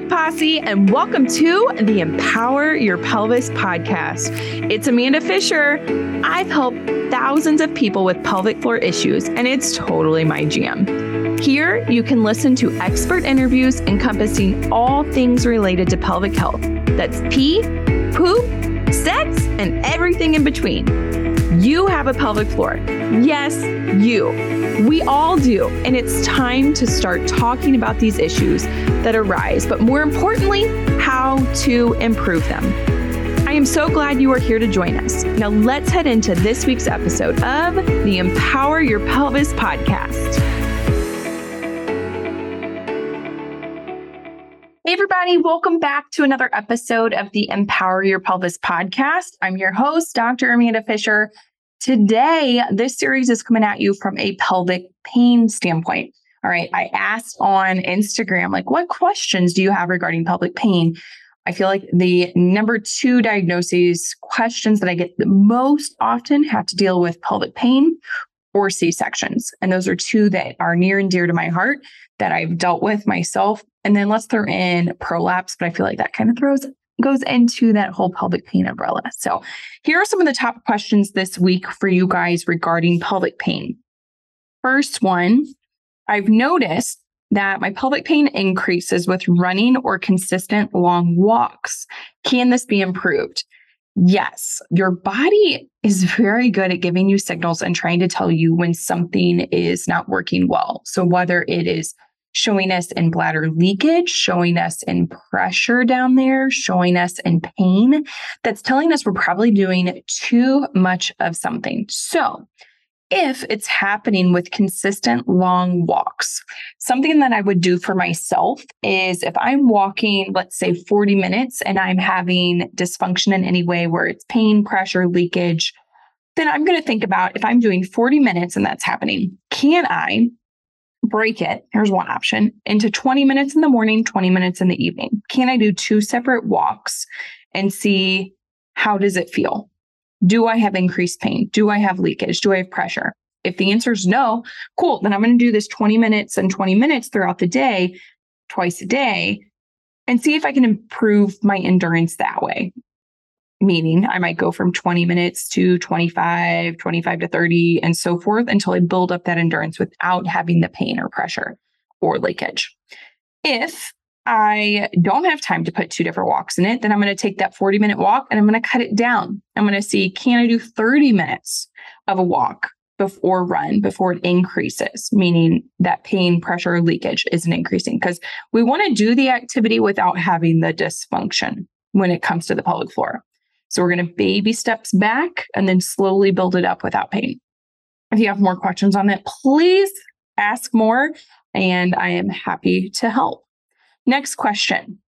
Pelvic Posse, and welcome to the Empower Your Pelvis podcast. It's Amanda Fisher. I've helped thousands of people with pelvic floor issues, and it's totally my jam. Here, you can listen to expert interviews encompassing all things related to pelvic health that's pee, poop, sex, and everything in between. You have a pelvic floor. Yes, you. We all do. And it's time to start talking about these issues that arise, but more importantly, how to improve them. I am so glad you are here to join us. Now, let's head into this week's episode of the Empower Your Pelvis podcast. Everybody, welcome back to another episode of the Empower Your Pelvis podcast. I'm your host, Dr. Amanda Fisher. Today, this series is coming at you from a pelvic pain standpoint. All right. I asked on Instagram, like, what questions do you have regarding pelvic pain? I feel like the number two diagnoses questions that I get the most often have to deal with pelvic pain or C sections. And those are two that are near and dear to my heart that I've dealt with myself. And then let's throw in prolapse, but I feel like that kind of throws goes into that whole pelvic pain umbrella. So here are some of the top questions this week for you guys regarding pelvic pain. First one, I've noticed that my pelvic pain increases with running or consistent long walks. Can this be improved? Yes, your body is very good at giving you signals and trying to tell you when something is not working well. So, whether it is showing us in bladder leakage, showing us in pressure down there, showing us in pain, that's telling us we're probably doing too much of something. So, if it's happening with consistent long walks. Something that I would do for myself is if I'm walking, let's say 40 minutes, and I'm having dysfunction in any way where it's pain, pressure, leakage, then I'm going to think about if I'm doing 40 minutes and that's happening, can I break it? Here's one option into 20 minutes in the morning, 20 minutes in the evening. Can I do two separate walks and see how does it feel? Do I have increased pain? Do I have leakage? Do I have pressure? If the answer is no, cool. Then I'm going to do this 20 minutes and 20 minutes throughout the day, twice a day, and see if I can improve my endurance that way. Meaning, I might go from 20 minutes to 25, 25 to 30, and so forth until I build up that endurance without having the pain or pressure or leakage. If I don't have time to put two different walks in it, then I'm going to take that 40 minute walk and I'm going to cut it down. I'm going to see can I do 30 minutes of a walk before run before it increases, meaning that pain, pressure, leakage isn't increasing because we want to do the activity without having the dysfunction when it comes to the pelvic floor. So we're going to baby steps back and then slowly build it up without pain. If you have more questions on that, please ask more and I am happy to help. Next question.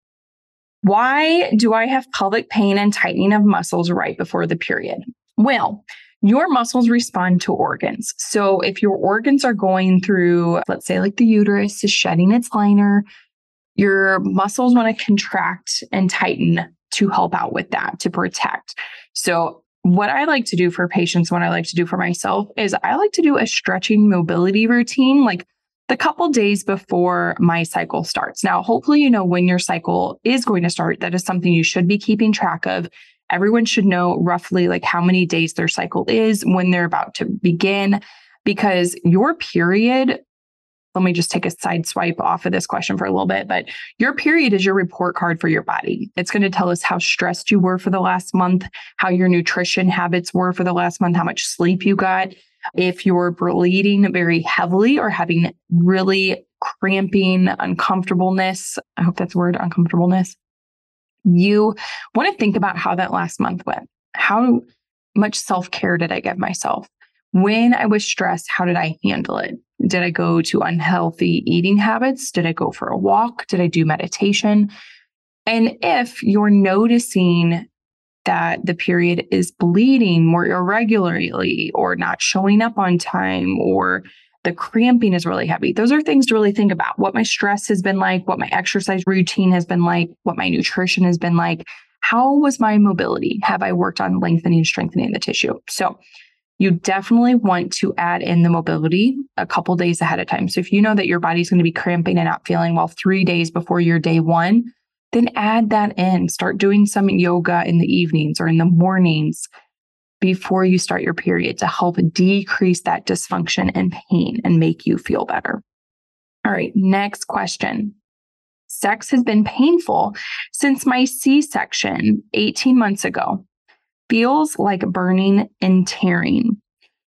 Why do I have pelvic pain and tightening of muscles right before the period? Well, your muscles respond to organs. So if your organs are going through, let's say, like the uterus is shedding its liner, your muscles want to contract and tighten to help out with that, to protect. So what I like to do for patients, what I like to do for myself is I like to do a stretching mobility routine, like the couple days before my cycle starts. Now, hopefully, you know when your cycle is going to start. That is something you should be keeping track of. Everyone should know roughly like how many days their cycle is when they're about to begin, because your period. Let me just take a side swipe off of this question for a little bit, but your period is your report card for your body. It's going to tell us how stressed you were for the last month, how your nutrition habits were for the last month, how much sleep you got if you're bleeding very heavily or having really cramping uncomfortableness, I hope that's the word uncomfortableness, you want to think about how that last month went. How much self care did I give myself? When I was stressed, how did I handle it? Did I go to unhealthy eating habits? Did I go for a walk? Did I do meditation? And if you're noticing that the period is bleeding more irregularly or not showing up on time or the cramping is really heavy. Those are things to really think about. What my stress has been like, what my exercise routine has been like, what my nutrition has been like. How was my mobility? Have I worked on lengthening and strengthening the tissue? So, you definitely want to add in the mobility a couple days ahead of time. So, if you know that your body's going to be cramping and not feeling well three days before your day one, then add that in. Start doing some yoga in the evenings or in the mornings before you start your period to help decrease that dysfunction and pain and make you feel better. All right, next question. Sex has been painful since my C section 18 months ago. Feels like burning and tearing.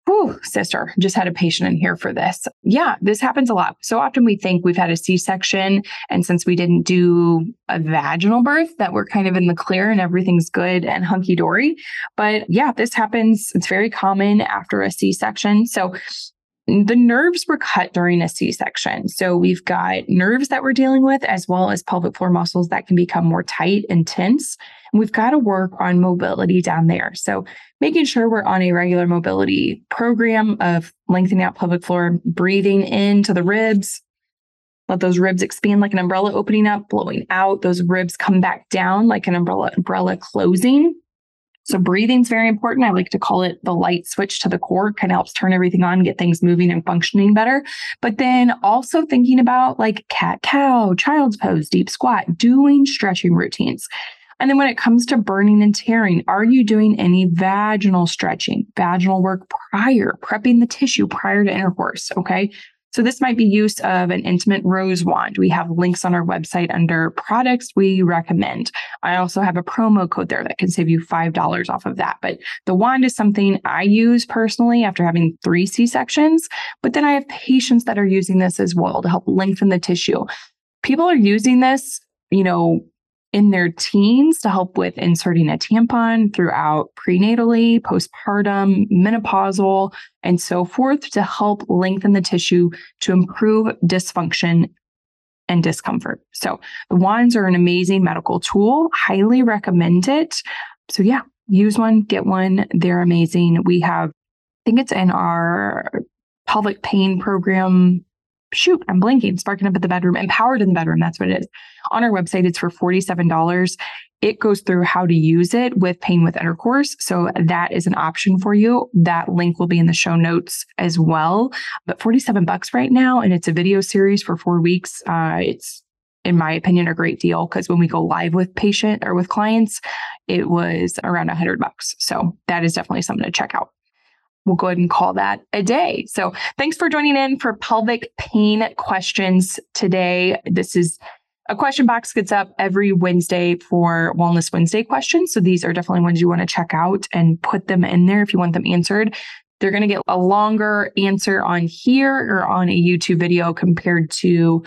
Whew, sister, just had a patient in here for this. Yeah, this happens a lot. So often we think we've had a C section. And since we didn't do a vaginal birth, that we're kind of in the clear and everything's good and hunky dory. But yeah, this happens. It's very common after a C section. So the nerves were cut during a C section. So we've got nerves that we're dealing with, as well as pelvic floor muscles that can become more tight and tense. And we've got to work on mobility down there. So making sure we're on a regular mobility program of lengthening out pelvic floor, breathing into the ribs. Let those ribs expand like an umbrella opening up, blowing out. Those ribs come back down like an umbrella, umbrella closing. So breathing is very important. I like to call it the light switch to the core, kind of helps turn everything on, get things moving and functioning better. But then also thinking about like cat cow, child's pose, deep squat, doing stretching routines. And then when it comes to burning and tearing, are you doing any vaginal stretching, vaginal work prior, prepping the tissue prior to intercourse? Okay. So this might be use of an intimate rose wand. We have links on our website under products we recommend. I also have a promo code there that can save you $5 off of that. But the wand is something I use personally after having three C-sections, but then I have patients that are using this as well to help lengthen the tissue. People are using this, you know, in their teens to help with inserting a tampon throughout prenatally, postpartum, menopausal, and so forth to help lengthen the tissue to improve dysfunction and discomfort. So the wands are an amazing medical tool. Highly recommend it. So yeah, use one, get one. They're amazing. We have, I think it's in our pelvic pain program shoot, I'm blanking, sparking up at the bedroom, empowered in the bedroom. That's what it is. On our website, it's for $47. It goes through how to use it with pain with intercourse. So that is an option for you. That link will be in the show notes as well. But 47 bucks right now. And it's a video series for four weeks. Uh, it's in my opinion, a great deal because when we go live with patient or with clients, it was around a hundred bucks. So that is definitely something to check out we'll go ahead and call that a day. So thanks for joining in for pelvic pain questions today. This is a question box gets up every Wednesday for Wellness Wednesday questions. So these are definitely ones you want to check out and put them in there if you want them answered. They're going to get a longer answer on here or on a YouTube video compared to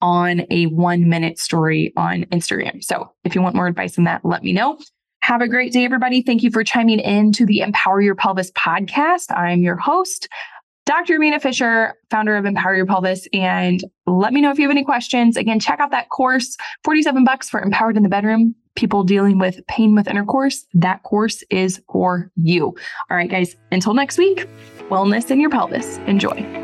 on a one minute story on Instagram. So if you want more advice on that, let me know. Have a great day, everybody. Thank you for chiming in to the Empower Your Pelvis podcast. I'm your host, Dr. Amanda Fisher, founder of Empower Your Pelvis. And let me know if you have any questions. Again, check out that course 47 bucks for Empowered in the Bedroom, people dealing with pain with intercourse. That course is for you. All right, guys, until next week, wellness in your pelvis. Enjoy.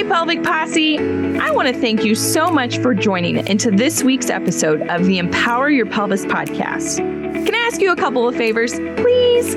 Hey, Pelvic Posse! I want to thank you so much for joining into this week's episode of the Empower Your Pelvis podcast. Can I ask you a couple of favors, please?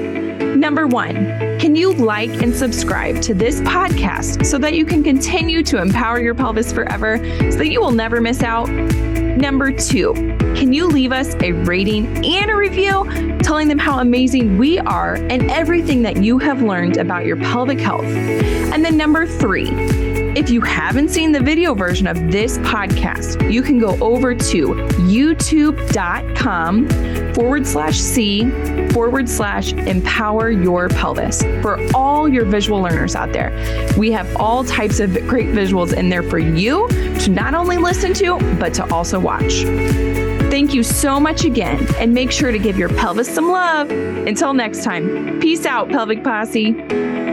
Number one, can you like and subscribe to this podcast so that you can continue to empower your pelvis forever so that you will never miss out? Number two, can you leave us a rating and a review telling them how amazing we are and everything that you have learned about your pelvic health? And then number three, if you haven't seen the video version of this podcast, you can go over to youtube.com forward slash C forward slash empower your pelvis for all your visual learners out there. We have all types of great visuals in there for you to not only listen to, but to also watch. Thank you so much again, and make sure to give your pelvis some love. Until next time, peace out, Pelvic Posse.